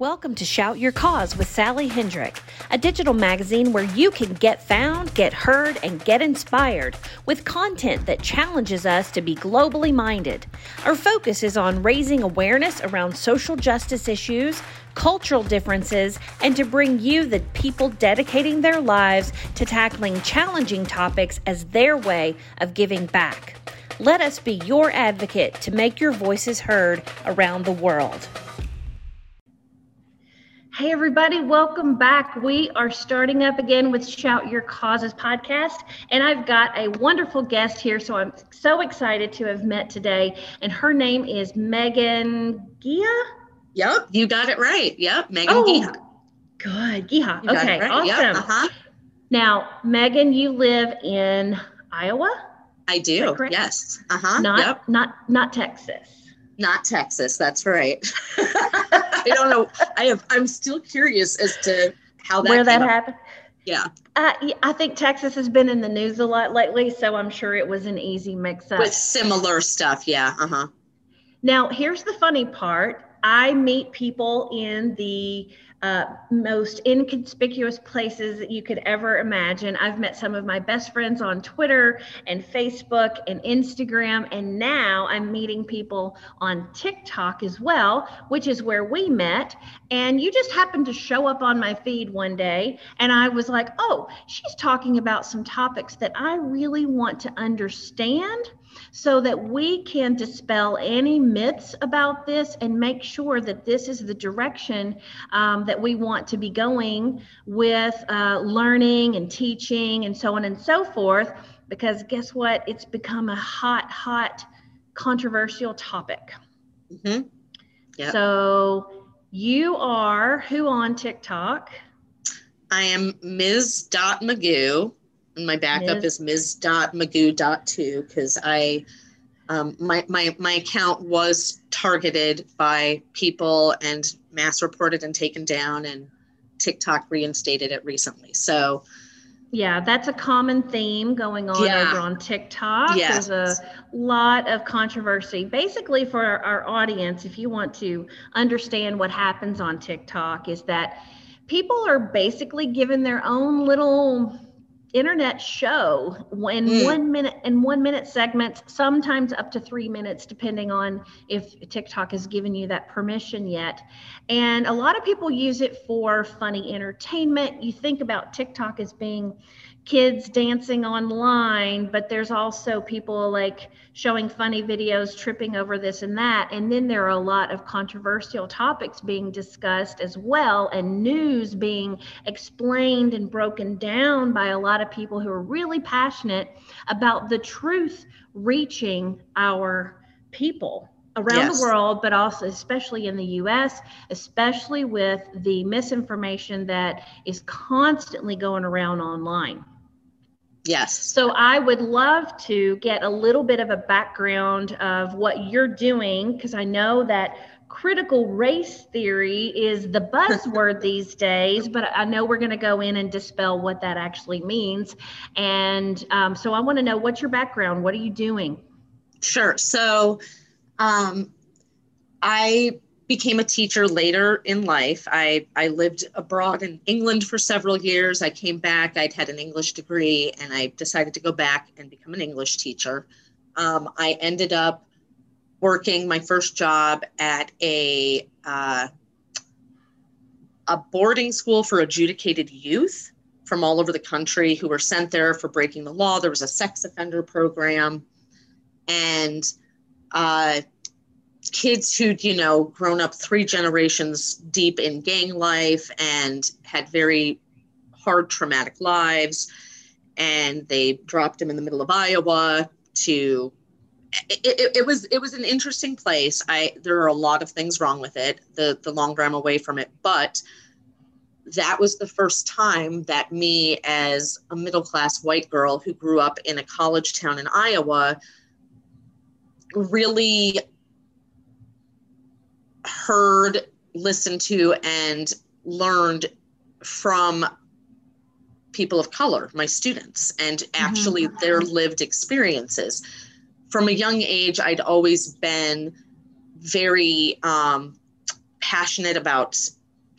Welcome to Shout Your Cause with Sally Hendrick, a digital magazine where you can get found, get heard, and get inspired with content that challenges us to be globally minded. Our focus is on raising awareness around social justice issues, cultural differences, and to bring you the people dedicating their lives to tackling challenging topics as their way of giving back. Let us be your advocate to make your voices heard around the world. Hey, everybody, welcome back. We are starting up again with Shout Your Causes podcast, and I've got a wonderful guest here. So I'm so excited to have met today, and her name is Megan Gia. Yep, you got it right. Yep, Megan oh, Giha. Good, Giha. Okay, right. awesome. Yep. Uh-huh. Now, Megan, you live in Iowa. I do. Yes. Uh huh. Not yep. not not Texas. Not Texas. That's right. I don't know. I have. I'm still curious as to how that where that up. happened. Yeah. Uh, I think Texas has been in the news a lot lately, so I'm sure it was an easy mix up with similar stuff. Yeah. Uh huh. Now, here's the funny part. I meet people in the uh, most inconspicuous places that you could ever imagine. I've met some of my best friends on Twitter and Facebook and Instagram, and now I'm meeting people on TikTok as well, which is where we met. And you just happened to show up on my feed one day, and I was like, oh, she's talking about some topics that I really want to understand so that we can dispel any myths about this and make sure that this is the direction um, that we want to be going with uh, learning and teaching and so on and so forth. Because guess what? It's become a hot, hot, controversial topic. Mm-hmm. Yep. So you are who on TikTok? I am Ms. Dot Magoo and my backup Ms. is Ms. Magoo two because I um, my my my account was targeted by people and mass reported and taken down, and TikTok reinstated it recently. So. Yeah, that's a common theme going on yeah. over on TikTok. Yes. There's a lot of controversy. Basically, for our, our audience, if you want to understand what happens on TikTok, is that people are basically given their own little internet show when mm. one minute and one minute segments sometimes up to three minutes depending on if tiktok has given you that permission yet and a lot of people use it for funny entertainment you think about tiktok as being kids dancing online, but there's also people like showing funny videos, tripping over this and that. And then there are a lot of controversial topics being discussed as well, and news being explained and broken down by a lot of people who are really passionate about the truth reaching our people around yes. the world, but also especially in the US, especially with the misinformation that is constantly going around online. Yes. So I would love to get a little bit of a background of what you're doing because I know that critical race theory is the buzzword these days, but I know we're going to go in and dispel what that actually means. And um, so I want to know what's your background? What are you doing? Sure. So um, I became a teacher later in life. I, I lived abroad in England for several years. I came back, I'd had an English degree, and I decided to go back and become an English teacher. Um, I ended up working my first job at a uh, a boarding school for adjudicated youth from all over the country who were sent there for breaking the law. There was a sex offender program, and uh, kids who'd you know grown up three generations deep in gang life and had very hard traumatic lives and they dropped him in the middle of iowa to it, it, it, was it was an interesting place. I there are a lot of things wrong with it the the longer i'm away from it but that was the first time that me as a middle class white girl who grew up in a college town in iowa really heard, listened to, and learned from people of color, my students, and mm-hmm. actually mm-hmm. their lived experiences. From a young age, I'd always been very um, passionate about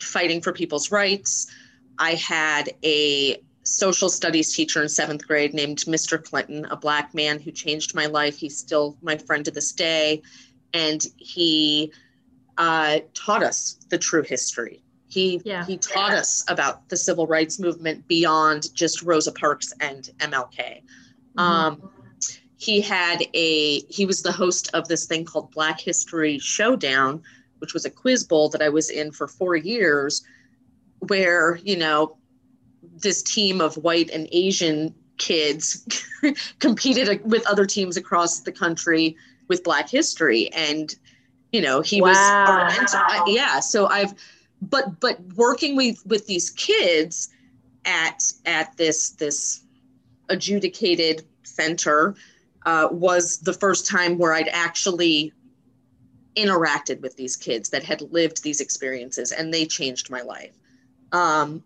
fighting for people's rights. I had a social studies teacher in seventh grade named Mr. Clinton, a black man who changed my life. He's still my friend to this day. And he uh, taught us the true history. He, yeah. he taught us about the civil rights movement beyond just Rosa Parks and MLK. Mm-hmm. Um, he had a he was the host of this thing called Black History Showdown, which was a quiz bowl that I was in for four years, where you know this team of white and Asian kids competed with other teams across the country with Black history, and you know he wow. was our, yeah. So I've but but working with with these kids at at this this adjudicated center uh, was the first time where I'd actually interacted with these kids that had lived these experiences and they changed my life. Um,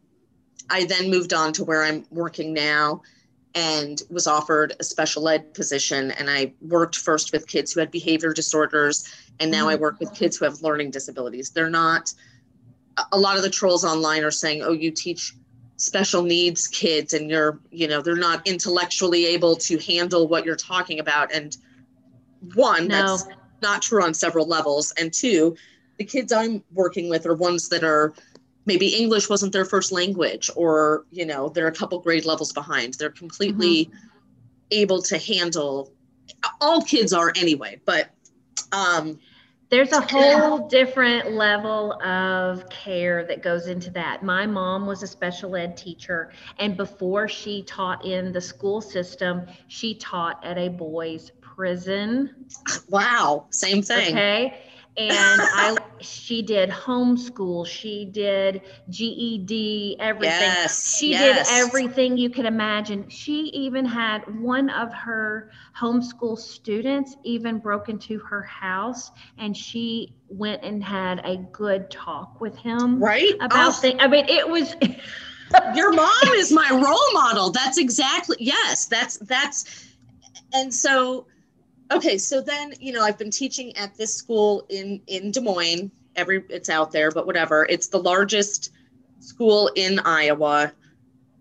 I then moved on to where I'm working now and was offered a special ed position. And I worked first with kids who had behavior disorders, and now I mm-hmm. work with kids who have learning disabilities. They're not, a lot of the trolls online are saying, oh, you teach special needs kids and you're, you know, they're not intellectually able to handle what you're talking about. And one, no. that's not true on several levels. And two, the kids I'm working with are ones that are maybe English wasn't their first language, or you know, they're a couple grade levels behind. They're completely mm-hmm. able to handle. All kids are anyway, but um, there's a whole different level of care that goes into that. My mom was a special ed teacher, and before she taught in the school system, she taught at a boys' prison. Wow, same thing. Okay and I she did homeschool, she did GED, everything. Yes, she yes. did everything you could imagine. She even had one of her homeschool students even broke into her house and she went and had a good talk with him right about oh. things. I mean it was your mom is my role model. That's exactly yes, that's that's and so okay so then you know i've been teaching at this school in in des moines. Every it's out there but whatever. It's the largest school in iowa.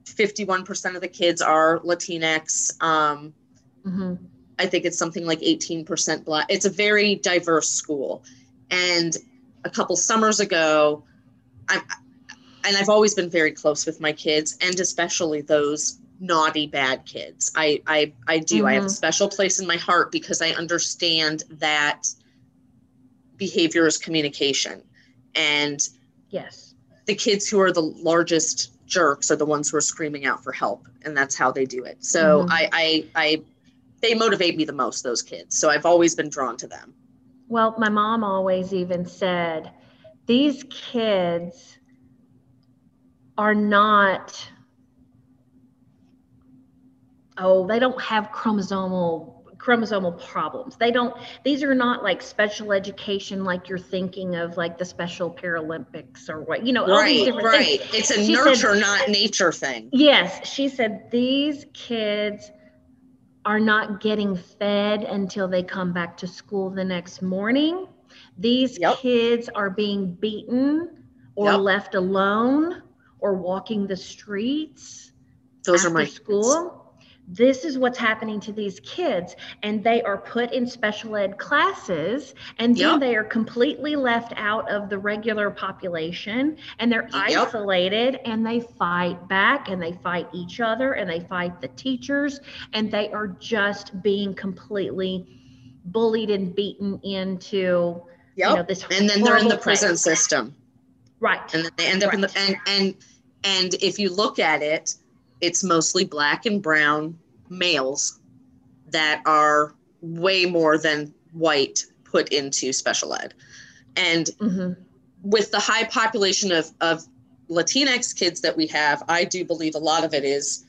51% of the kids are latinx. Um, mm-hmm. i think it's something like 18% black it's a very diverse school. And a couple summers ago i and i've always been very close with my kids and especially those naughty bad kids i i i do mm-hmm. i have a mm-hmm. special place in my heart because i understand that behavior is communication and yes the kids who are the largest jerks are the ones who are screaming out for help and that's how they do it so mm-hmm. I, I i they motivate me the most those kids so i've always been drawn to them well my mom always even said these kids are not oh, they don't have chromosomal chromosomal problems. They don't, these are not like special education like you're thinking of like the special Paralympics or what, you know, all right, right. things. It's a she nurture, said, not nature thing. Yes. She said these kids are not getting fed until they come back to school the next morning. These yep. kids are being beaten or yep. left alone or walking the streets. Those are my school. Kids this is what's happening to these kids and they are put in special ed classes and then yep. they are completely left out of the regular population and they're yep. isolated and they fight back and they fight each other and they fight the teachers and they are just being completely bullied and beaten into yep. you know this and then they're in the prison place. system right and then they end up right. in the and and and if you look at it it's mostly black and brown males that are way more than white put into special ed. And mm-hmm. with the high population of, of Latinx kids that we have, I do believe a lot of it is,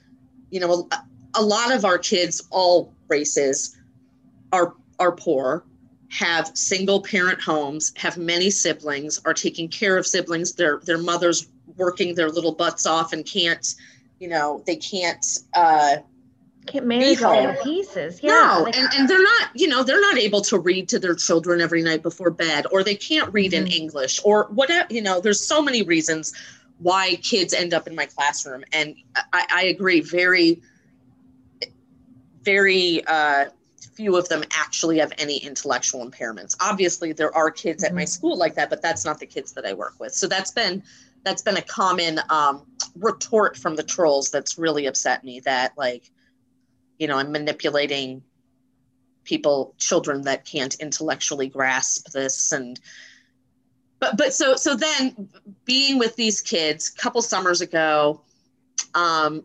you know, a, a lot of our kids, all races, are are poor, have single parent homes, have many siblings, are taking care of siblings. Their their mothers working their little butts off and can't you know they can't uh, can't manage all the pieces. Yeah, no, and, and they're not, you know, they're not able to read to their children every night before bed, or they can't read mm-hmm. in English, or whatever. You know, there's so many reasons why kids end up in my classroom, and I, I agree. Very, very uh, few of them actually have any intellectual impairments. Obviously, there are kids mm-hmm. at my mm-hmm. school like that, but that's not the kids that I work with. So that's been that's been a common um, retort from the trolls that's really upset me that like you know i'm manipulating people children that can't intellectually grasp this and but but so so then being with these kids a couple summers ago um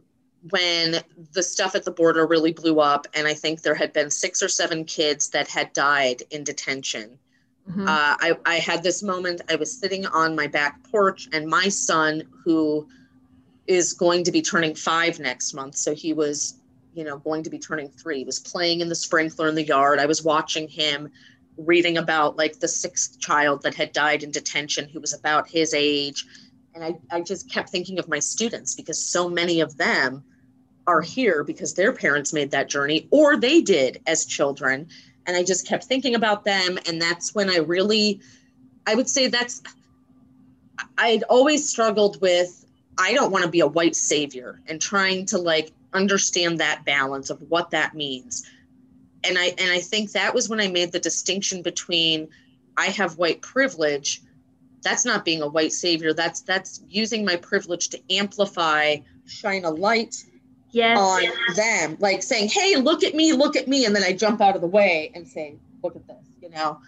when the stuff at the border really blew up and i think there had been six or seven kids that had died in detention mm-hmm. uh, I, I had this moment i was sitting on my back porch and my son who is going to be turning five next month so he was you know, going to be turning three, he was playing in the sprinkler in the yard. I was watching him reading about like the sixth child that had died in detention who was about his age. And I, I just kept thinking of my students because so many of them are here because their parents made that journey or they did as children. And I just kept thinking about them. And that's when I really, I would say that's, I'd always struggled with, I don't want to be a white savior and trying to like understand that balance of what that means and i and i think that was when i made the distinction between i have white privilege that's not being a white savior that's that's using my privilege to amplify shine a light yes. on them like saying hey look at me look at me and then i jump out of the way and say look at this you know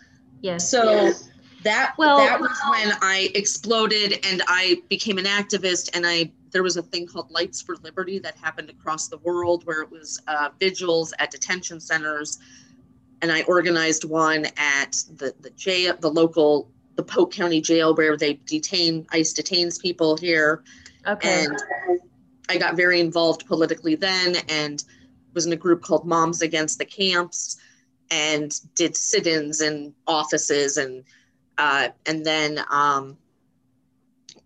yes so yes. That well that was when i exploded and i became an activist and i there was a thing called Lights for Liberty that happened across the world where it was uh, vigils at detention centers. And I organized one at the, the jail, the local, the Polk County jail where they detain, ICE detains people here. Okay. And I got very involved politically then and was in a group called Moms Against the Camps and did sit-ins in offices and uh, and then um,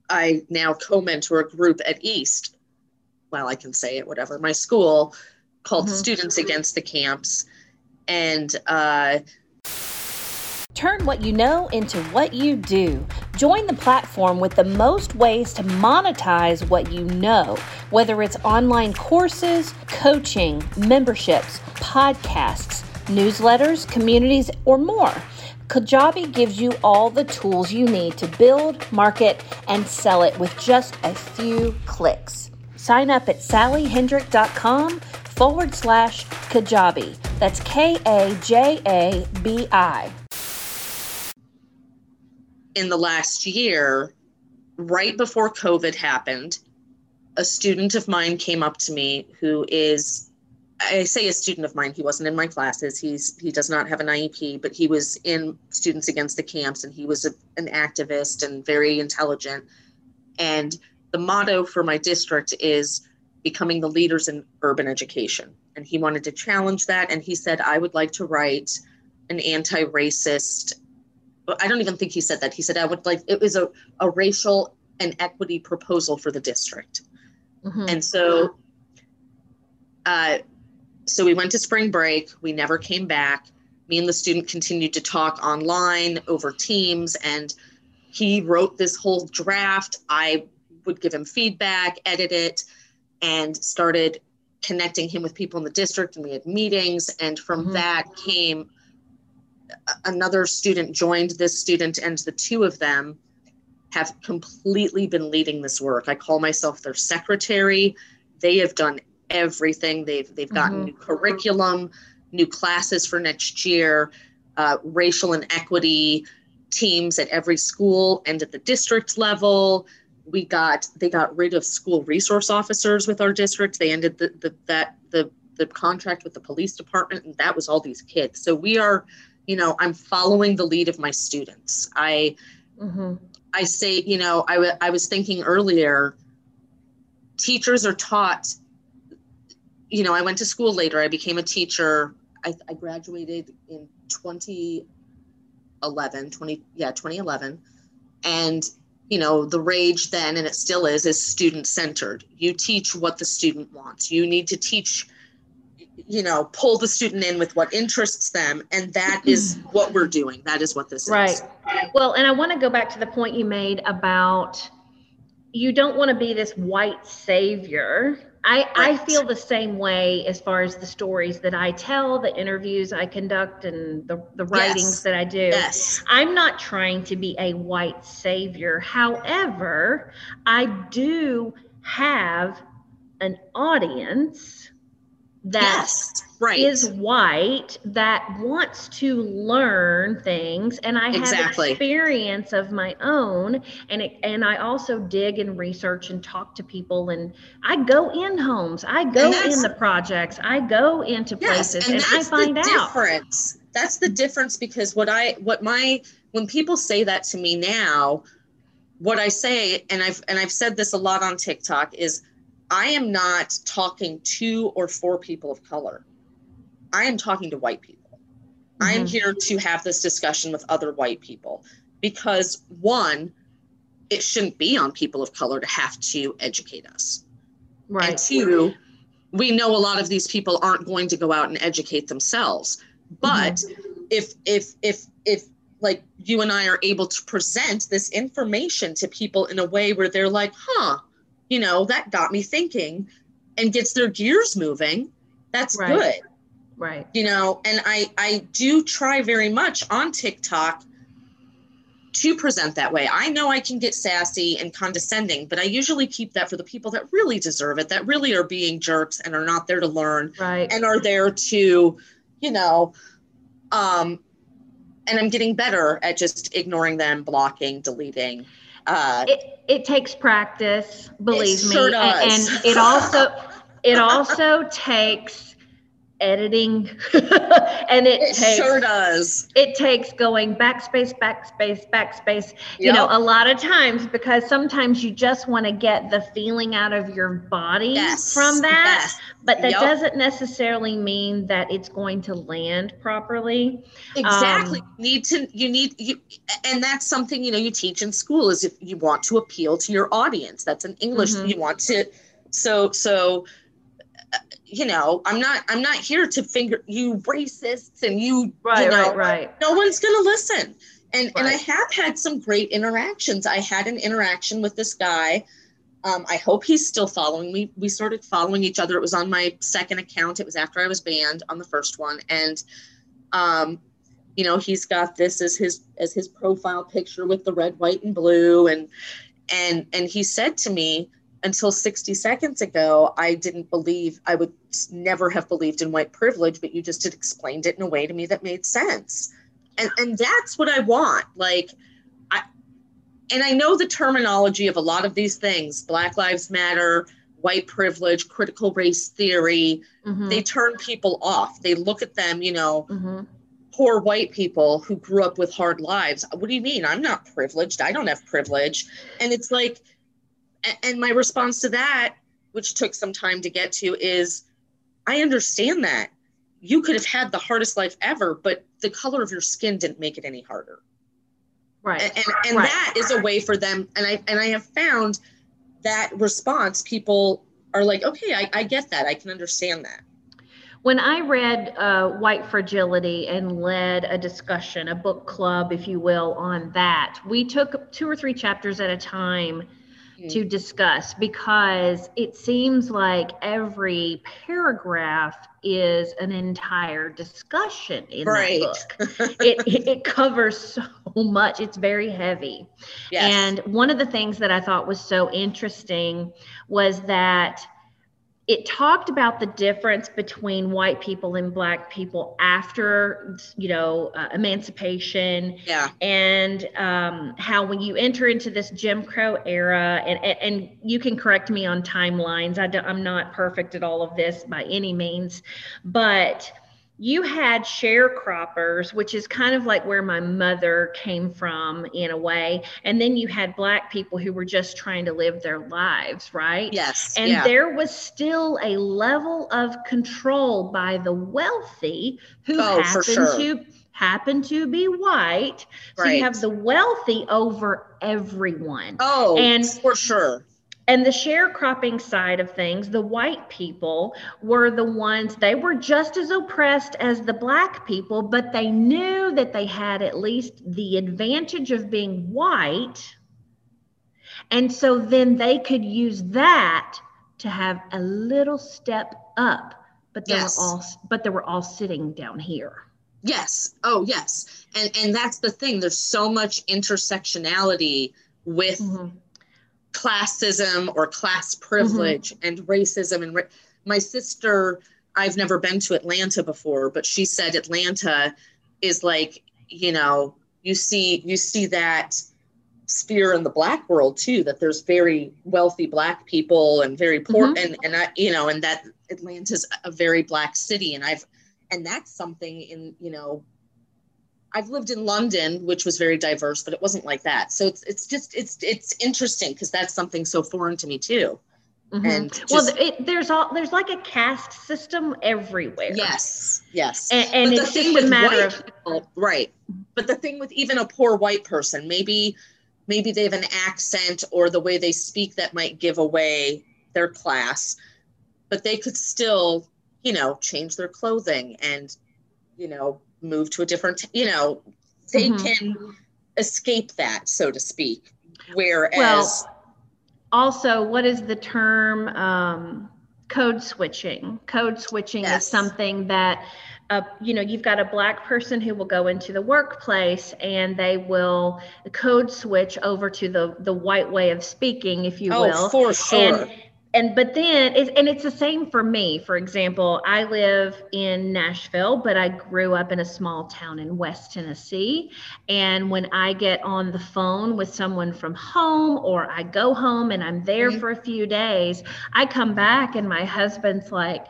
I now co-mentor a group at East. Well, I can say it, whatever. My school called mm-hmm. Students Against the Camps, and uh, Turn what you know into what you do. Join the platform with the most ways to monetize what you know, whether it's online courses, coaching, memberships, podcasts, newsletters, communities, or more. Kajabi gives you all the tools you need to build, market, and sell it with just a few clicks. Sign up at sallyhendrick.com forward slash Kajabi. That's K A J A B I. In the last year, right before COVID happened, a student of mine came up to me who is I say a student of mine. He wasn't in my classes. He's he does not have an IEP, but he was in Students Against the Camps, and he was a, an activist and very intelligent. And the motto for my district is becoming the leaders in urban education. And he wanted to challenge that, and he said, "I would like to write an anti-racist." I don't even think he said that. He said, "I would like." It was a a racial and equity proposal for the district, mm-hmm. and so. Uh, so we went to spring break. We never came back. Me and the student continued to talk online over Teams, and he wrote this whole draft. I would give him feedback, edit it, and started connecting him with people in the district. And we had meetings. And from mm-hmm. that came another student joined this student, and the two of them have completely been leading this work. I call myself their secretary. They have done everything. They've they've gotten mm-hmm. new curriculum, new classes for next year, uh, racial and equity teams at every school and at the district level. We got they got rid of school resource officers with our district. They ended the, the that the the contract with the police department, and that was all these kids. So we are, you know, I'm following the lead of my students. I mm-hmm. I say, you know, I, w- I was thinking earlier, teachers are taught you know, I went to school later. I became a teacher. I, I graduated in 2011, 20, yeah, 2011. And, you know, the rage then, and it still is, is student centered. You teach what the student wants. You need to teach, you know pull the student in with what interests them and that is what we're doing that is what this right. is right well and i want to go back to the point you made about you don't want to be this white savior I, right. I feel the same way as far as the stories that I tell, the interviews I conduct, and the, the writings yes. that I do. Yes. I'm not trying to be a white savior. However, I do have an audience that yes, right. is white that wants to learn things and i exactly. have experience of my own and it, and i also dig and research and talk to people and i go in homes i go in the projects i go into places yes, and, and i find out That's the difference that's the difference because what i what my when people say that to me now what i say and i've and i've said this a lot on tiktok is I am not talking to or for people of color. I am talking to white people. Mm-hmm. I am mm-hmm. here to have this discussion with other white people because one, it shouldn't be on people of color to have to educate us. Right. And two, we know a lot of these people aren't going to go out and educate themselves. But mm-hmm. if if if if like you and I are able to present this information to people in a way where they're like, huh, you know, that got me thinking and gets their gears moving. That's right. good. Right. You know, and I I do try very much on TikTok to present that way. I know I can get sassy and condescending, but I usually keep that for the people that really deserve it, that really are being jerks and are not there to learn right. and are there to, you know, um and I'm getting better at just ignoring them, blocking, deleting. Uh, it, it takes practice, believe me, sure and, and it also it also takes editing and it, it takes, sure does it takes going backspace backspace backspace yep. you know a lot of times because sometimes you just want to get the feeling out of your body yes. from that yes. but that yep. doesn't necessarily mean that it's going to land properly exactly um, you need to you need you and that's something you know you teach in school is if you want to appeal to your audience that's an english mm-hmm. you want to so so you know, I'm not I'm not here to finger you racists and you right, you know, right, right. No one's gonna listen. And right. and I have had some great interactions. I had an interaction with this guy. Um, I hope he's still following me. We started following each other. It was on my second account. It was after I was banned on the first one, and um, you know, he's got this as his as his profile picture with the red, white, and blue, and and and he said to me, until 60 seconds ago, I didn't believe, I would never have believed in white privilege, but you just had explained it in a way to me that made sense. And, and that's what I want. Like, I, and I know the terminology of a lot of these things Black Lives Matter, white privilege, critical race theory. Mm-hmm. They turn people off. They look at them, you know, mm-hmm. poor white people who grew up with hard lives. What do you mean? I'm not privileged. I don't have privilege. And it's like, and my response to that which took some time to get to is i understand that you could have had the hardest life ever but the color of your skin didn't make it any harder right and and, and right. that is a way for them and i and i have found that response people are like okay i, I get that i can understand that when I read uh, White Fragility and led a discussion, a book club, if you will, on that, we took two or three chapters at a time. To discuss because it seems like every paragraph is an entire discussion in right. that book. it, it, it covers so much. It's very heavy. Yes. And one of the things that I thought was so interesting was that it talked about the difference between white people and black people after you know uh, emancipation yeah. and um, how when you enter into this jim crow era and, and, and you can correct me on timelines I i'm not perfect at all of this by any means but you had sharecroppers, which is kind of like where my mother came from in a way. And then you had black people who were just trying to live their lives, right? Yes. And yeah. there was still a level of control by the wealthy who oh, happened sure. to happen to be white. Right. So you have the wealthy over everyone. Oh, and for sure and the sharecropping side of things, the white people were the ones, they were just as oppressed as the black people, but they knew that they had at least the advantage of being white. And so then they could use that to have a little step up, but they yes. were all but they were all sitting down here. Yes. Oh, yes. And and that's the thing. There's so much intersectionality with mm-hmm classism or class privilege mm-hmm. and racism and ra- my sister i've never been to atlanta before but she said atlanta is like you know you see you see that sphere in the black world too that there's very wealthy black people and very poor mm-hmm. and and I, you know and that atlanta's a very black city and i've and that's something in you know I've lived in London, which was very diverse, but it wasn't like that. So it's it's just it's it's interesting because that's something so foreign to me too. Mm-hmm. And just, well, it, there's all there's like a caste system everywhere. Yes, yes, and, and it's just a matter of people, right. But the thing with even a poor white person, maybe maybe they have an accent or the way they speak that might give away their class, but they could still, you know, change their clothing and, you know, move to a different, you know, they mm-hmm. can escape that, so to speak. Whereas, well, also, what is the term? Um, code switching. Code switching yes. is something that uh, you know you've got a black person who will go into the workplace and they will code switch over to the the white way of speaking if you oh, will for sure and, and but then it's, and it's the same for me for example i live in nashville but i grew up in a small town in west tennessee and when i get on the phone with someone from home or i go home and i'm there mm-hmm. for a few days i come back and my husband's like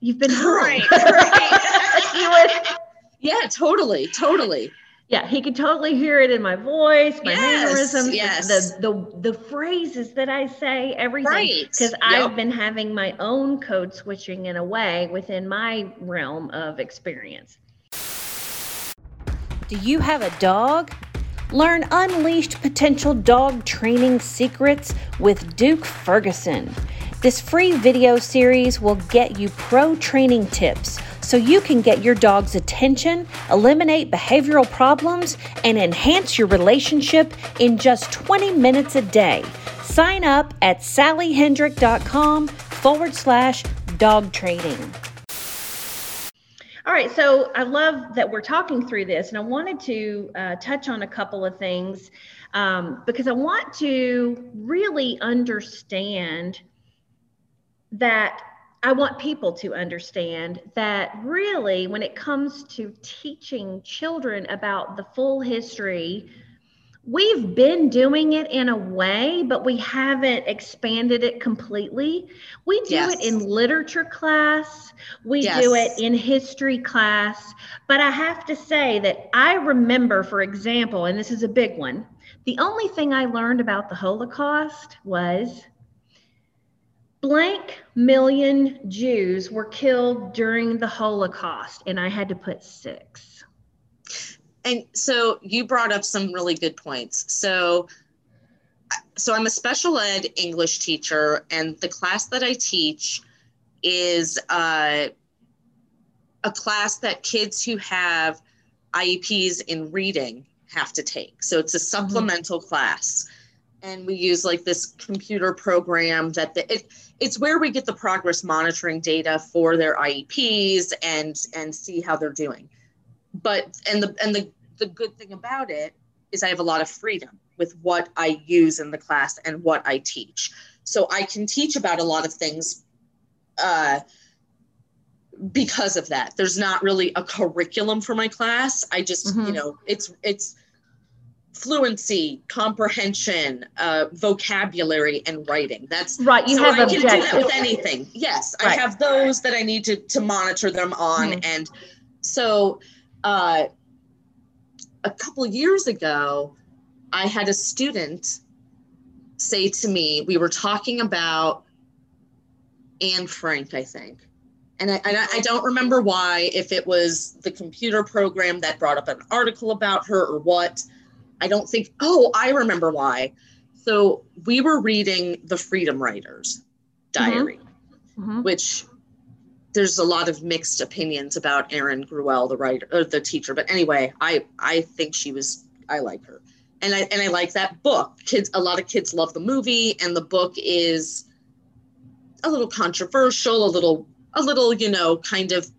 you've been right, right. yeah totally totally yeah, he could totally hear it in my voice, my yes, mannerisms, yes. the, the the phrases that I say, everything. Right. Because yep. I've been having my own code switching in a way within my realm of experience. Do you have a dog? Learn unleashed potential dog training secrets with Duke Ferguson. This free video series will get you pro training tips so you can get your dog's attention, eliminate behavioral problems, and enhance your relationship in just 20 minutes a day. Sign up at sallyhendrick.com forward slash dog training. All right, so I love that we're talking through this, and I wanted to uh, touch on a couple of things um, because I want to really understand that I want people to understand that really, when it comes to teaching children about the full history, we've been doing it in a way, but we haven't expanded it completely. We do yes. it in literature class, we yes. do it in history class. But I have to say that I remember, for example, and this is a big one, the only thing I learned about the Holocaust was blank million Jews were killed during the Holocaust, and I had to put six. And so you brought up some really good points. So, so I'm a special ed English teacher, and the class that I teach is uh, a class that kids who have IEPs in reading have to take. So it's a mm-hmm. supplemental mm-hmm. class and we use like this computer program that the, it, it's where we get the progress monitoring data for their IEPs and and see how they're doing. But and the and the the good thing about it is I have a lot of freedom with what I use in the class and what I teach. So I can teach about a lot of things uh, because of that. There's not really a curriculum for my class. I just, mm-hmm. you know, it's it's fluency, comprehension, uh, vocabulary, and writing. That's right. You so have I objectives. can do that with anything. Yes, right. I have those that I need to to monitor them on, mm-hmm. and so uh, a couple years ago, I had a student say to me, we were talking about Anne Frank, I think. And I, and I don't remember why, if it was the computer program that brought up an article about her or what, I don't think, oh, I remember why. So we were reading the Freedom Writers diary, mm-hmm. Mm-hmm. which there's a lot of mixed opinions about Erin Gruwell, the writer or the teacher. But anyway, I I think she was I like her. And I and I like that book. Kids a lot of kids love the movie and the book is a little controversial, a little a little, you know, kind of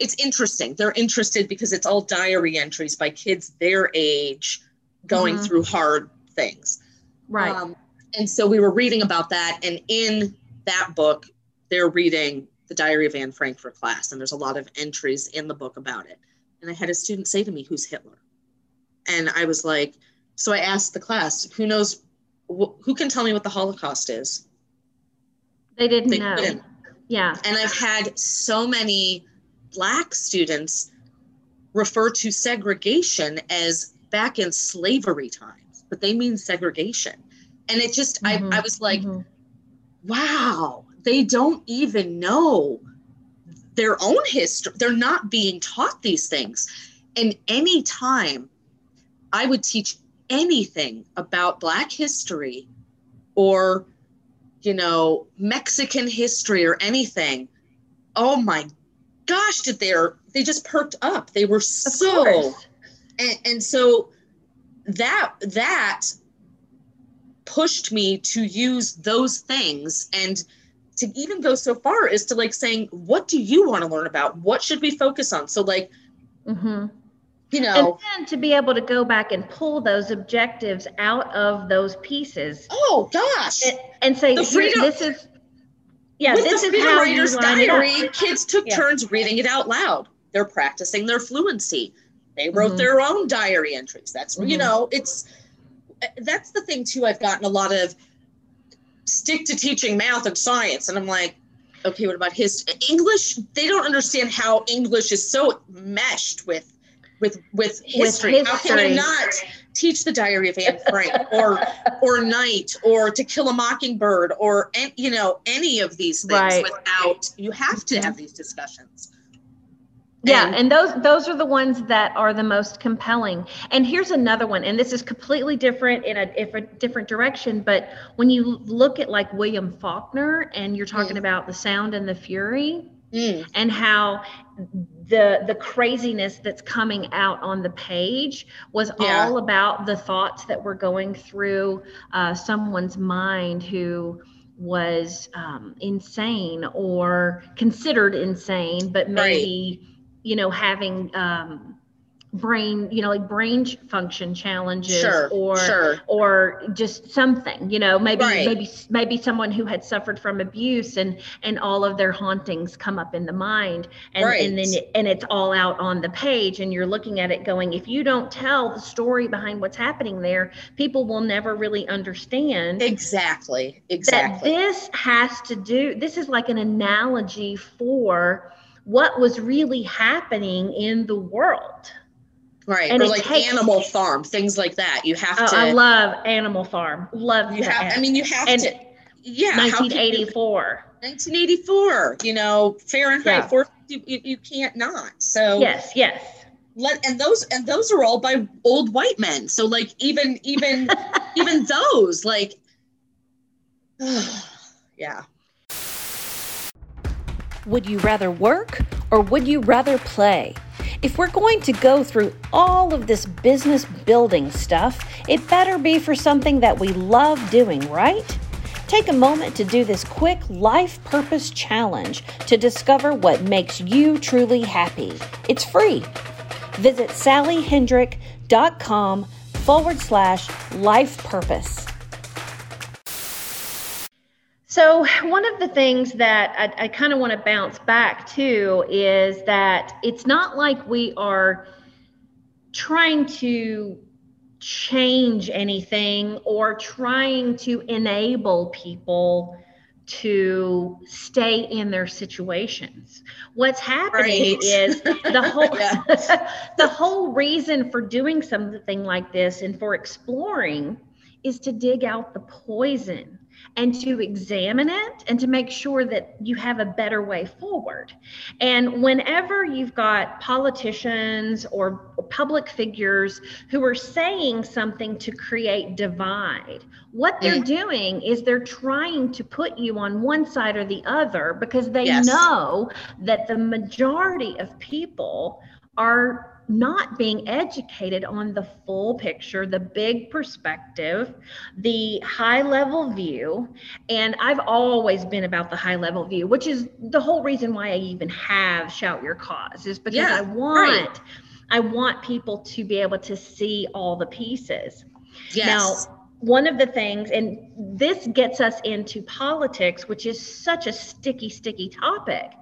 it's interesting. They're interested because it's all diary entries by kids their age going mm-hmm. through hard things. Right. Um, and so we were reading about that. And in that book, they're reading the Diary of Anne Frank for class. And there's a lot of entries in the book about it. And I had a student say to me, Who's Hitler? And I was like, So I asked the class, Who knows, wh- who can tell me what the Holocaust is? They didn't they know. Couldn't. Yeah. And I've had so many Black students refer to segregation as back in slavery times, but they mean segregation. And it just, mm-hmm. I, I was like, mm-hmm. wow, they don't even know their own history. They're not being taught these things. And any time I would teach anything about Black history or, you know, Mexican history or anything, oh my gosh, did they they just perked up. They were so and, and so that that pushed me to use those things and to even go so far as to like saying, what do you want to learn about? What should we focus on? So like mm-hmm. you know and then to be able to go back and pull those objectives out of those pieces. Oh gosh. And, and say this is yeah, With this the is how writer's diary, kids took yeah. turns reading it out loud. They're practicing their fluency. They wrote mm-hmm. their own diary entries. That's mm-hmm. you know, it's that's the thing too. I've gotten a lot of stick to teaching math and science, and I'm like, okay, what about his English? They don't understand how English is so meshed with with with history. With history. How can I not teach the Diary of Anne Frank or or Night or To Kill a Mockingbird or you know any of these things right. without you have to have these discussions. Yeah, and, and those those are the ones that are the most compelling. And here's another one, and this is completely different in a, if a different direction. But when you look at like William Faulkner, and you're talking mm. about the sound and the fury, mm. and how the the craziness that's coming out on the page was yeah. all about the thoughts that were going through uh, someone's mind who was um, insane or considered insane, but maybe right. you know having um, brain you know like brain function challenges sure, or sure. or just something you know maybe right. maybe maybe someone who had suffered from abuse and and all of their hauntings come up in the mind and right. and then and it's all out on the page and you're looking at it going if you don't tell the story behind what's happening there people will never really understand exactly exactly that this has to do this is like an analogy for what was really happening in the world Right. And or like takes, Animal Farm, things like that. You have oh, to. I love Animal Farm. Love you have. I mean, you have and to. Yeah. 1984. 1984. You know, Fahrenheit yeah. 4. You, you, you can't not. So. Yes. Yes. Let, and those and those are all by old white men. So like even even even those like. yeah. Would you rather work or would you rather play? If we're going to go through all of this business building stuff, it better be for something that we love doing, right? Take a moment to do this quick life purpose challenge to discover what makes you truly happy. It's free. Visit sallyhendrick.com forward slash life purpose. So, one of the things that I, I kind of want to bounce back to is that it's not like we are trying to change anything or trying to enable people to stay in their situations. What's happening right. is the whole the whole reason for doing something like this and for exploring is to dig out the poison and to examine it and to make sure that you have a better way forward. And whenever you've got politicians or public figures who are saying something to create divide, what they're mm-hmm. doing is they're trying to put you on one side or the other because they yes. know that the majority of people are not being educated on the full picture, the big perspective, the high level view. And I've always been about the high level view, which is the whole reason why I even have Shout Your Cause, is because yeah, I want. Right. I want people to be able to see all the pieces. Yes. Now, one of the things, and this gets us into politics, which is such a sticky, sticky topic.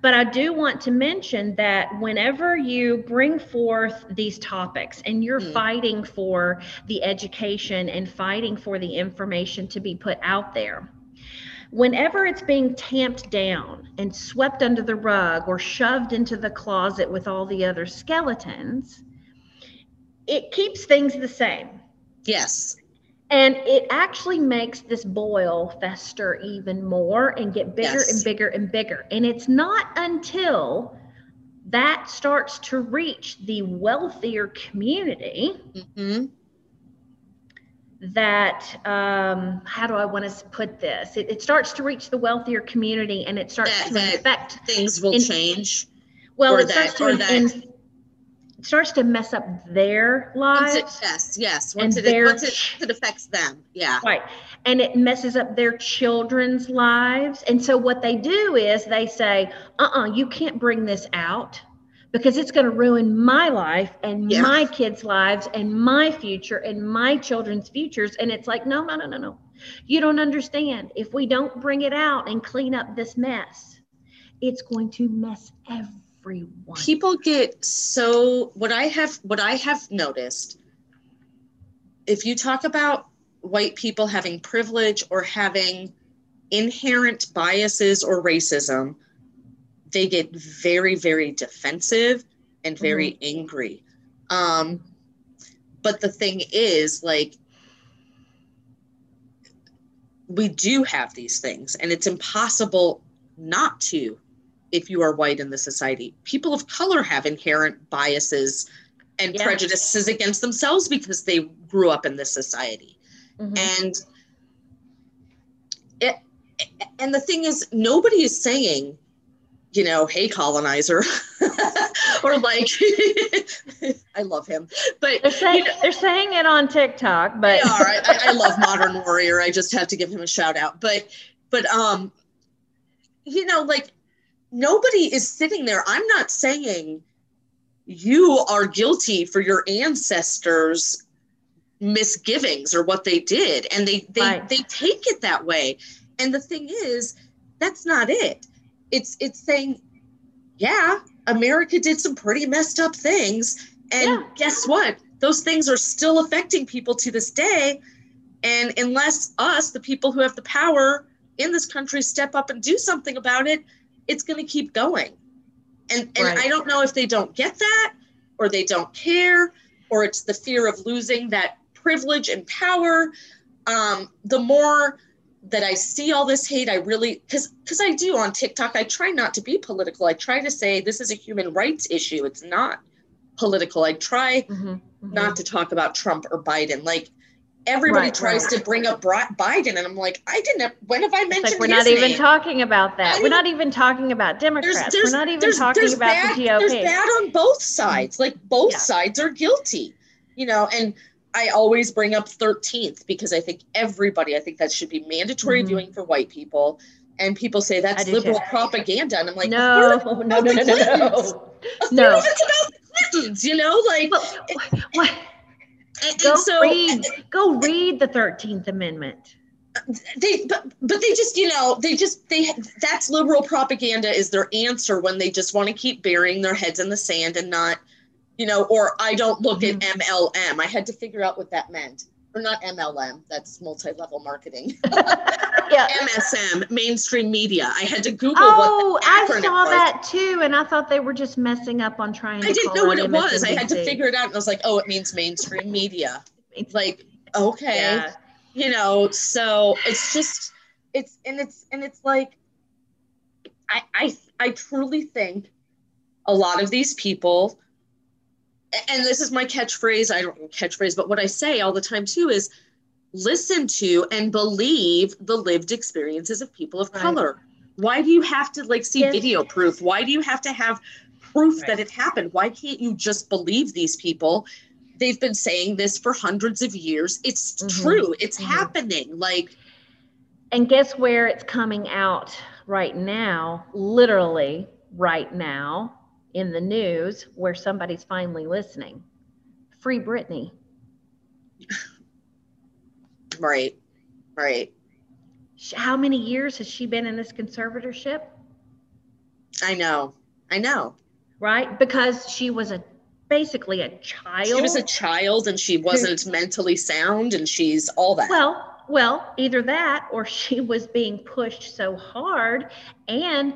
But I do want to mention that whenever you bring forth these topics and you're mm. fighting for the education and fighting for the information to be put out there, whenever it's being tamped down and swept under the rug or shoved into the closet with all the other skeletons, it keeps things the same. Yes and it actually makes this boil fester even more and get bigger yes. and bigger and bigger. And it's not until that starts to reach the wealthier community mm-hmm. that, um, how do I want to put this? It, it, starts to reach the wealthier community and it starts that, to that affect things will in, change. Well, it that, starts to in, starts to mess up their lives. It, yes, yes. Once, it, once it, it affects them. Yeah. Right. And it messes up their children's lives. And so what they do is they say, uh uh-uh, uh you can't bring this out because it's going to ruin my life and yeah. my kids' lives and my future and my children's futures. And it's like, no, no, no, no, no. You don't understand. If we don't bring it out and clean up this mess, it's going to mess everything everyone. People get so what I have what I have noticed if you talk about white people having privilege or having inherent biases or racism, they get very, very defensive and very mm-hmm. angry. Um, but the thing is, like, we do have these things, and it's impossible not to if you are white in the society. People of color have inherent biases and prejudices against themselves because they grew up in this society. Mm-hmm. And it, and the thing is, nobody is saying, you know, hey, colonizer, or like, I love him, but they're saying, you know, they're saying it on TikTok, but they are. I, I love Modern Warrior. I just have to give him a shout out, but, but, um, you know, like nobody is sitting there. I'm not saying you are guilty for your ancestors misgivings or what they did and they they right. they take it that way and the thing is that's not it it's it's saying yeah america did some pretty messed up things and yeah. guess what those things are still affecting people to this day and unless us the people who have the power in this country step up and do something about it it's going to keep going. And and right. I don't know if they don't get that or they don't care or it's the fear of losing that privilege and power. Um, the more that I see all this hate, I really because because I do on TikTok, I try not to be political. I try to say this is a human rights issue. It's not political. I try mm-hmm, mm-hmm. not to talk about Trump or Biden. Like everybody right, tries right. to bring up Biden, and I'm like, I didn't. When have I mentioned? Like we're not even name? talking about that. We're not even talking about Democrats. There's, there's, we're not even talking about bad, the GOP. There's bad on both sides. Like both yeah. sides are guilty. You know, and I always bring up 13th because I think everybody. I think that should be mandatory mm-hmm. viewing for white people. And people say that's liberal too. propaganda, and I'm like, no, no, no, no, no, no, no. no. It's about the Clintons, you know, like. what? And, go and so, read, go read the Thirteenth Amendment. They, but, but they just, you know, they just, they, that's liberal propaganda is their answer when they just want to keep burying their heads in the sand and not, you know, or I don't look mm-hmm. at MLM. I had to figure out what that meant or not MLM, that's multi-level marketing. yeah. MSM, mainstream media. I had to Google oh, I saw was. that too, and I thought they were just messing up on trying. I didn't know what it was. I had to figure it out, and I was like, "Oh, it means mainstream media." It's like, okay. Yeah. you know, so it's just it's and it's and it's like I I I truly think a lot of these people and this is my catchphrase, I don't catchphrase, but what I say all the time too is listen to and believe the lived experiences of people of right. color. Why do you have to like see yes. video proof? Why do you have to have proof right. that it happened? Why can't you just believe these people? They've been saying this for hundreds of years. It's mm-hmm. true. It's mm-hmm. happening. Like and guess where it's coming out right now? Literally right now in the news where somebody's finally listening. Free Britney. Right. Right. How many years has she been in this conservatorship? I know. I know. Right? Because she was a basically a child. She was a child and she wasn't who, mentally sound and she's all that. Well, well, either that or she was being pushed so hard and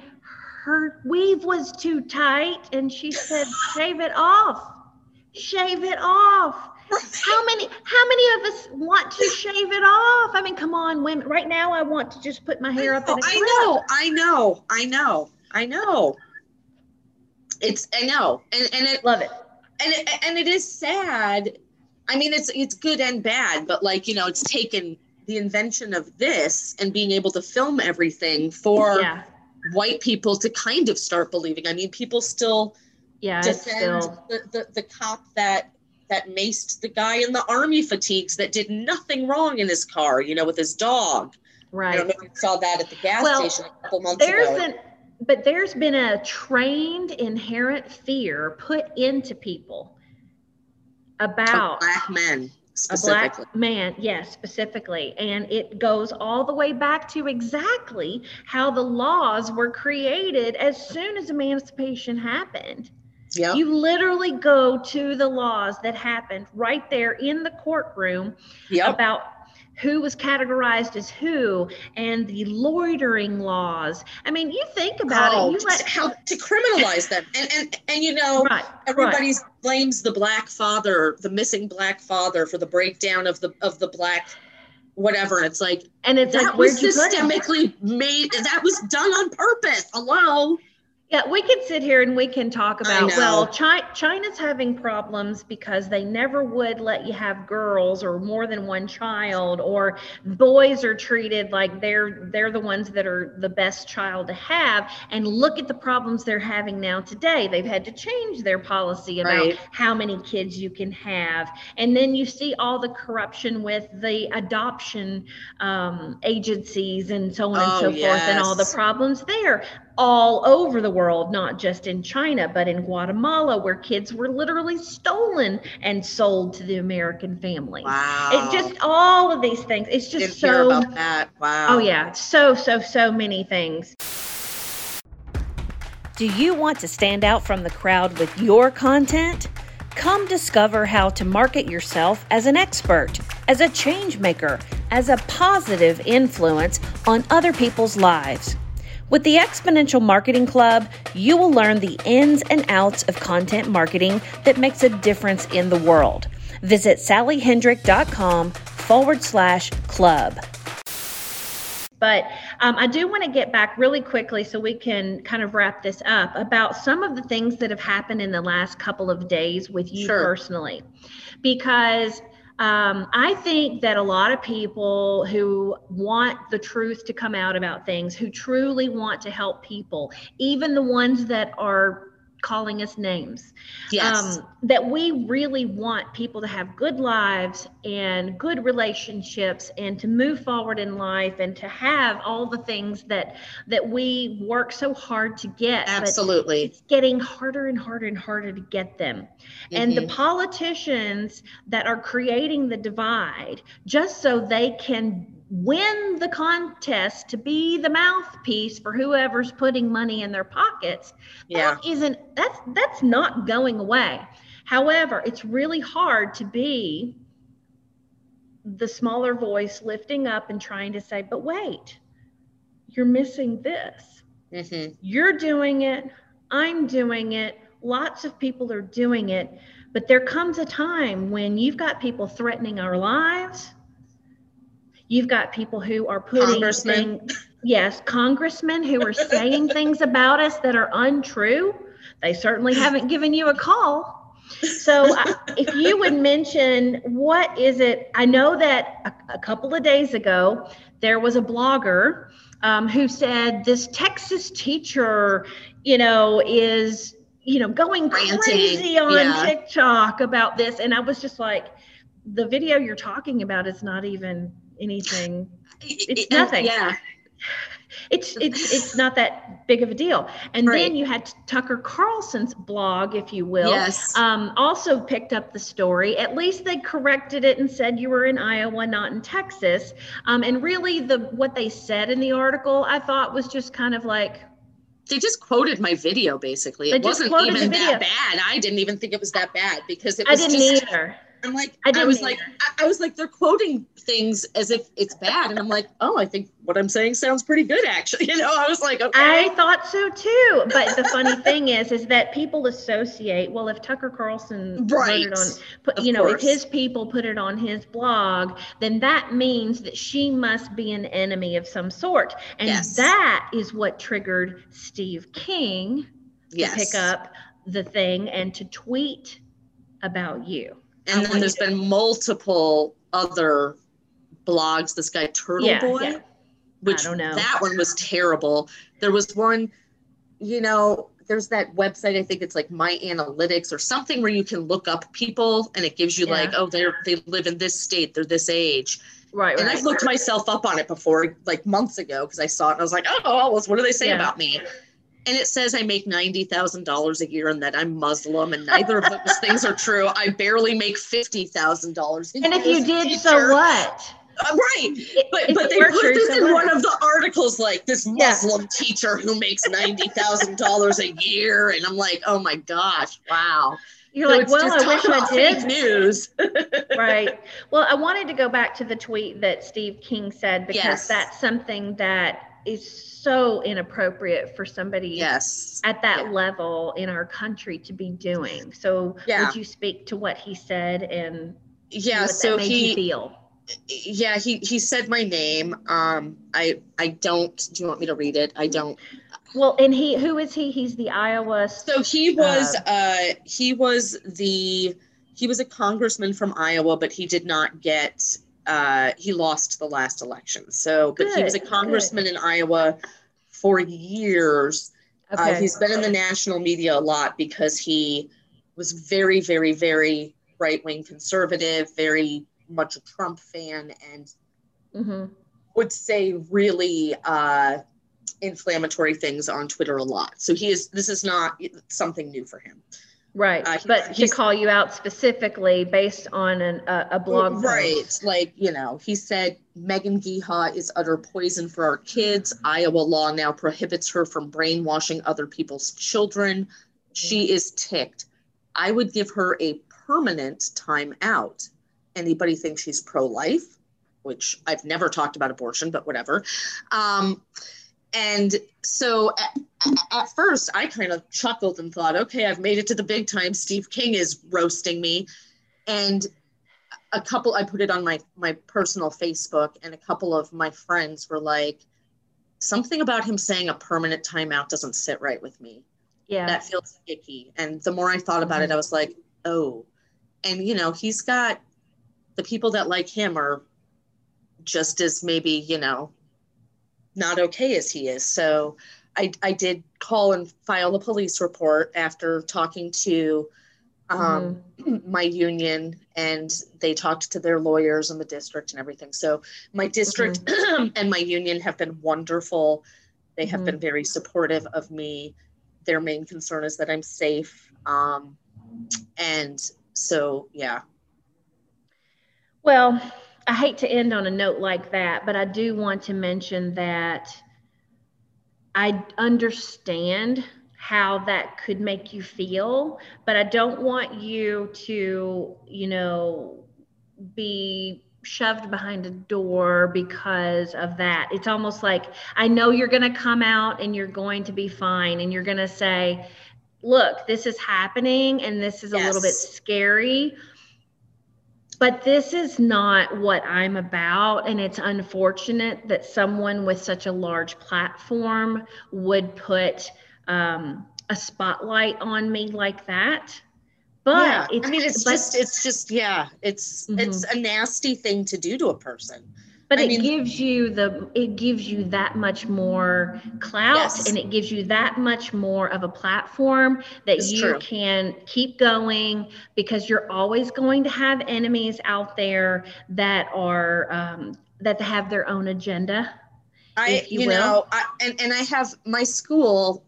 her weave was too tight and she said shave it off. Shave it off how many how many of us want to shave it off? I mean, come on, women. Right now, I want to just put my hair up. I know, I know, I know, I know. It's I know, and and it love it, and it, and it is sad. I mean, it's it's good and bad, but like you know, it's taken the invention of this and being able to film everything for yeah. White people to kind of start believing. I mean, people still yeah defend still... The, the the cop that that maced the guy in the army fatigues that did nothing wrong in his car, you know, with his dog. Right. I don't know if you saw that at the gas well, station a couple months there's ago. An, but there's been a trained inherent fear put into people about black men a black man yes specifically and it goes all the way back to exactly how the laws were created as soon as emancipation happened Yep. You literally go to the laws that happened right there in the courtroom yep. about who was categorized as who and the loitering laws. I mean, you think about oh, it. You let how to criminalize them, and and and you know, right, everybody right. blames the black father, the missing black father, for the breakdown of the of the black whatever. It's like, and it's that like, was systemically made. That was done on purpose. Hello. Yeah, we can sit here and we can talk about well, China, China's having problems because they never would let you have girls or more than one child, or boys are treated like they're they're the ones that are the best child to have. And look at the problems they're having now today. They've had to change their policy about right. how many kids you can have, and then you see all the corruption with the adoption um, agencies and so on oh, and so yes. forth, and all the problems there all over the world, not just in China, but in Guatemala, where kids were literally stolen and sold to the American families. Wow. It just all of these things. It's just Didn't so about that. Wow. Oh yeah. So, so, so many things. Do you want to stand out from the crowd with your content? Come discover how to market yourself as an expert, as a change maker, as a positive influence on other people's lives. With the Exponential Marketing Club, you will learn the ins and outs of content marketing that makes a difference in the world. Visit sallyhendrick.com forward slash club. But um, I do want to get back really quickly so we can kind of wrap this up about some of the things that have happened in the last couple of days with you sure. personally. Because um, I think that a lot of people who want the truth to come out about things, who truly want to help people, even the ones that are calling us names. Yes. Um, that we really want people to have good lives and good relationships and to move forward in life and to have all the things that that we work so hard to get. Absolutely. it's getting harder and harder and harder to get them. Mm-hmm. And the mm-hmm. politicians that are creating the divide just so they can win the contest to be the mouthpiece for whoever's putting money in their pockets yeah. that isn't that's that's not going away. However it's really hard to be the smaller voice lifting up and trying to say but wait you're missing this. Mm-hmm. you're doing it. I'm doing it. Lots of people are doing it. But there comes a time when you've got people threatening our lives You've got people who are putting congressmen. yes, congressmen who are saying things about us that are untrue. They certainly haven't given you a call. So, uh, if you would mention what is it? I know that a, a couple of days ago there was a blogger um, who said this Texas teacher, you know, is you know going crazy on yeah. TikTok about this, and I was just like, the video you're talking about is not even anything. It's nothing. Yeah it's it's it's not that big of a deal. And right. then you had Tucker Carlson's blog, if you will. Yes. Um, also picked up the story. At least they corrected it and said you were in Iowa, not in Texas. Um, and really, the what they said in the article, I thought was just kind of like they just quoted my video basically. It wasn't even that bad. I didn't even think it was that bad because it was I didn't just, either. I'm like, I, I was like, I, I, was like, they're quoting things as if it's bad, and I'm like, oh, I think what I'm saying sounds pretty good, actually. You know, I was like, okay. I thought so too. But the funny thing is, is that people associate. Well, if Tucker Carlson right. put it on, put, you know, course. if his people put it on his blog, then that means that she must be an enemy of some sort, and yes. that is what triggered Steve King yes. to pick up the thing and to tweet about you and then there's been multiple other blogs. This guy Turtle yeah, Boy, yeah. which that one was terrible. There was one, you know, there's that website. I think it's like My Analytics or something where you can look up people and it gives you yeah. like, oh, they're they live in this state, they're this age. Right. And right, I've looked myself up on it before, like months ago, because I saw it and I was like, oh, what do they say about me? And it says I make ninety thousand dollars a year and that I'm Muslim, and neither of those things are true. I barely make fifty thousand dollars. And if you did, so what? Uh, right, but if but they put this so in what? one of the articles, like this Muslim yeah. teacher who makes ninety thousand dollars a year, and I'm like, oh my gosh, wow. You're so like, well, I wish I did. News. right. Well, I wanted to go back to the tweet that Steve King said because yes. that's something that is so inappropriate for somebody yes. at that yeah. level in our country to be doing. So yeah. would you speak to what he said and yeah, so he feel? Yeah, he he said my name. Um I I don't do you want me to read it? I don't well, and he who is he? He's the Iowa. So he was uh, uh he was the he was a congressman from Iowa, but he did not get uh, he lost the last election. So, but good, he was a congressman good. in Iowa for years. Uh, okay. Uh, he's been in the national media a lot because he was very, very, very right wing conservative, very much a Trump fan, and mm-hmm. would say really uh, inflammatory things on Twitter a lot. So he is. This is not something new for him. Right. Uh, but to call you out specifically based on an, uh, a blog Right. Post. Like, you know, he said Megan Giha is utter poison for our kids. Iowa law now prohibits her from brainwashing other people's children. She is ticked. I would give her a permanent time out. Anybody think she's pro life? Which I've never talked about abortion, but whatever. Um, and so at, at, first i kind of chuckled and thought okay i've made it to the big time. Steve king is roasting me. And a couple i put it on my my personal facebook and a couple of my friends were like something about him saying a permanent timeout doesn't sit right with me. Yeah. That feels icky. And the more i thought about mm-hmm. it i was like oh. And you know he's got the people that like him are just as maybe you know not okay as he is. So I, I did call and file a police report after talking to um, mm-hmm. my union and they talked to their lawyers in the district and everything. So my district mm-hmm. and my union have been wonderful. They have mm-hmm. been very supportive of me. Their main concern is that I'm safe. Um, and so, yeah. Well, I hate to end on a note like that, but I do want to mention that I understand how that could make you feel, but I don't want you to, you know, be shoved behind a door because of that. It's almost like I know you're going to come out and you're going to be fine and you're going to say, look, this is happening and this is yes. a little bit scary but this is not what I'm about. And it's unfortunate that someone with such a large platform would put um, a spotlight on me like that. But yeah. I mean, it's but, just, it's just, yeah, it's, mm-hmm. it's a nasty thing to do to a person but I it mean, gives you the it gives you that much more clout yes. and it gives you that much more of a platform that it's you true. can keep going because you're always going to have enemies out there that are um, that have their own agenda i you, you know I, and, and i have my school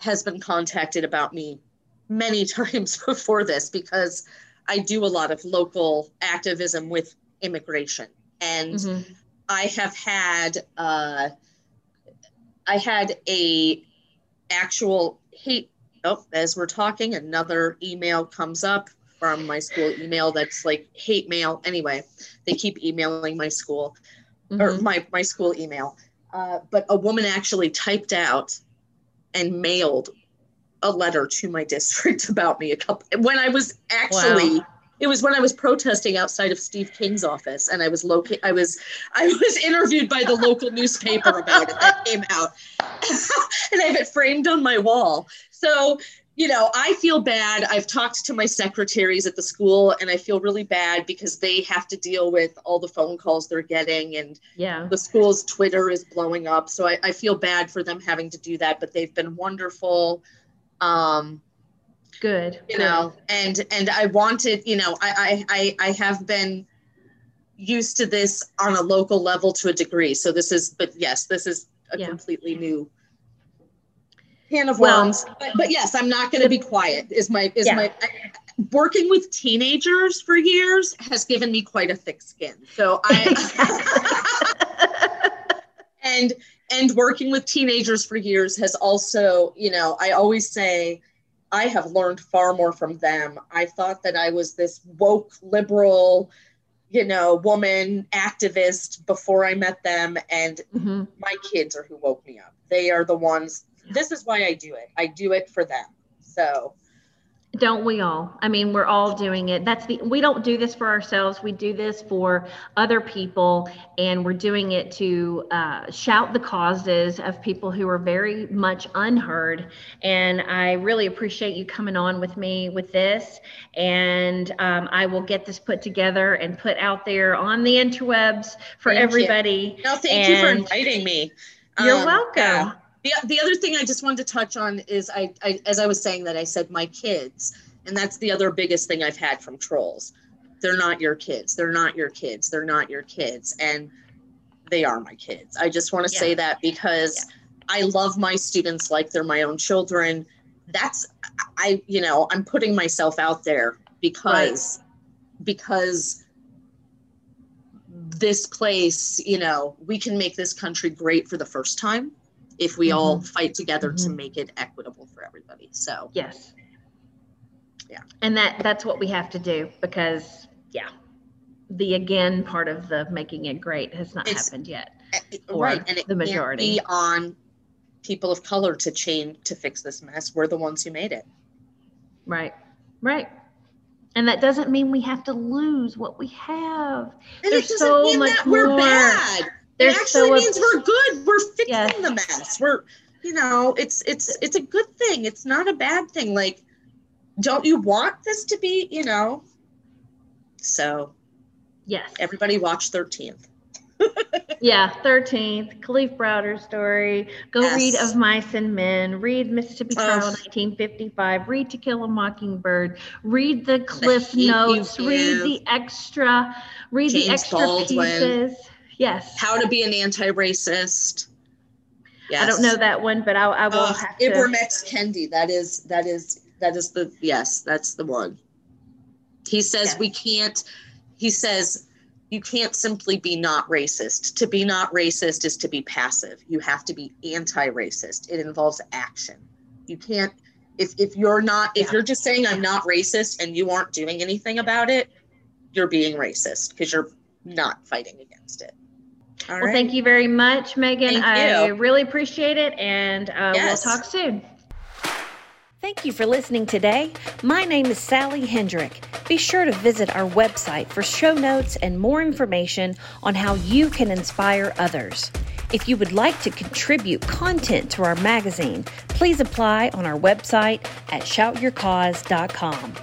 has been contacted about me many times before this because i do a lot of local activism with immigration and mm-hmm. I have had uh, I had a actual hate. Oh, as we're talking, another email comes up from my school email that's like hate mail. Anyway, they keep emailing my school mm-hmm. or my my school email. Uh, but a woman actually typed out and mailed a letter to my district about me a couple when I was actually wow it was when I was protesting outside of Steve King's office, and I was located. I was I was interviewed by the local newspaper about it that came out, and I have it framed on my wall. So you know, I feel bad. I've talked to my secretaries at the school, and I feel really bad because they have to deal with all the phone calls they're getting, and yeah, the school's Twitter is blowing up. So I, I feel bad for them having to do that, but they've been wonderful. Um, good you know and and i wanted you know I, I i have been used to this on a local level to a degree so this is but yes this is a yeah. completely new can of worms well, but, but, yes i'm not going to be quiet is my is yeah. my I, working with teenagers for years has given me quite a thick skin so i and and working with teenagers for years has also you know i always say I have learned far more from them. I thought that I was this woke liberal, you know, woman activist before I met them. And mm-hmm. my kids are who woke me up. They are the ones. This is why I do it. I do it for them. So don't we all? I mean, we're all doing it. That's the, we don't do this for ourselves. We do this for other people, and we're doing it to uh, shout the causes of people who are very much unheard. And I really appreciate you coming on with me with this. And um, I will get this put together and put out there on the interwebs for thank everybody. You. No, thank and you for inviting me. You're um, welcome. Yeah the, the other thing I just wanted to touch on is I, I, as I was saying that I said my kids, and that's the other biggest thing I've had from trolls. They're not your kids. They're not your kids. They're not your kids. And they are my kids. I just want to yeah. say that because yeah. I love my students like they're my own children. That's I, you know, I'm putting myself out there because right. because this place, you know, we can make this country great for the first time if we mm-hmm. all fight together mm-hmm. to make it equitable for everybody. So yes, yeah, and that that's what we have to do because yeah, the again part of the making it great has not it's, happened yet. Eh, right, and it the majority be on people of color to change to fix this mess. We're the ones who made it. Right, right. And that doesn't mean we have to lose what we have. And There's so much more. We're bad. It actually so means we're good. We're fixing yes. the mess. We're, you know, it's it's it's a good thing. It's not a bad thing. Like, don't you want this to be, you know? So, yes. Everybody watch Thirteenth. yeah, Thirteenth, Kalief Browder story. Go yes. read Of Mice and Men. Read Mississippi Trial, 1955. Read To Kill a Mockingbird. Read the Cliff the Notes. Read the extra. Read James the extra Baldwin. pieces Yes. How to be an anti-racist. Yes. I don't know that one, but I, I will uh, have to. Ibram X. Kendi. That is that is that is the yes, that's the one. He says yes. we can't. He says you can't simply be not racist. To be not racist is to be passive. You have to be anti-racist. It involves action. You can't if if you're not if yeah. you're just saying I'm not racist and you aren't doing anything about it, you're being racist because you're not fighting against it. All well, right. thank you very much, Megan. I really appreciate it, and uh, yes. we'll talk soon. Thank you for listening today. My name is Sally Hendrick. Be sure to visit our website for show notes and more information on how you can inspire others. If you would like to contribute content to our magazine, please apply on our website at shoutyourcause.com.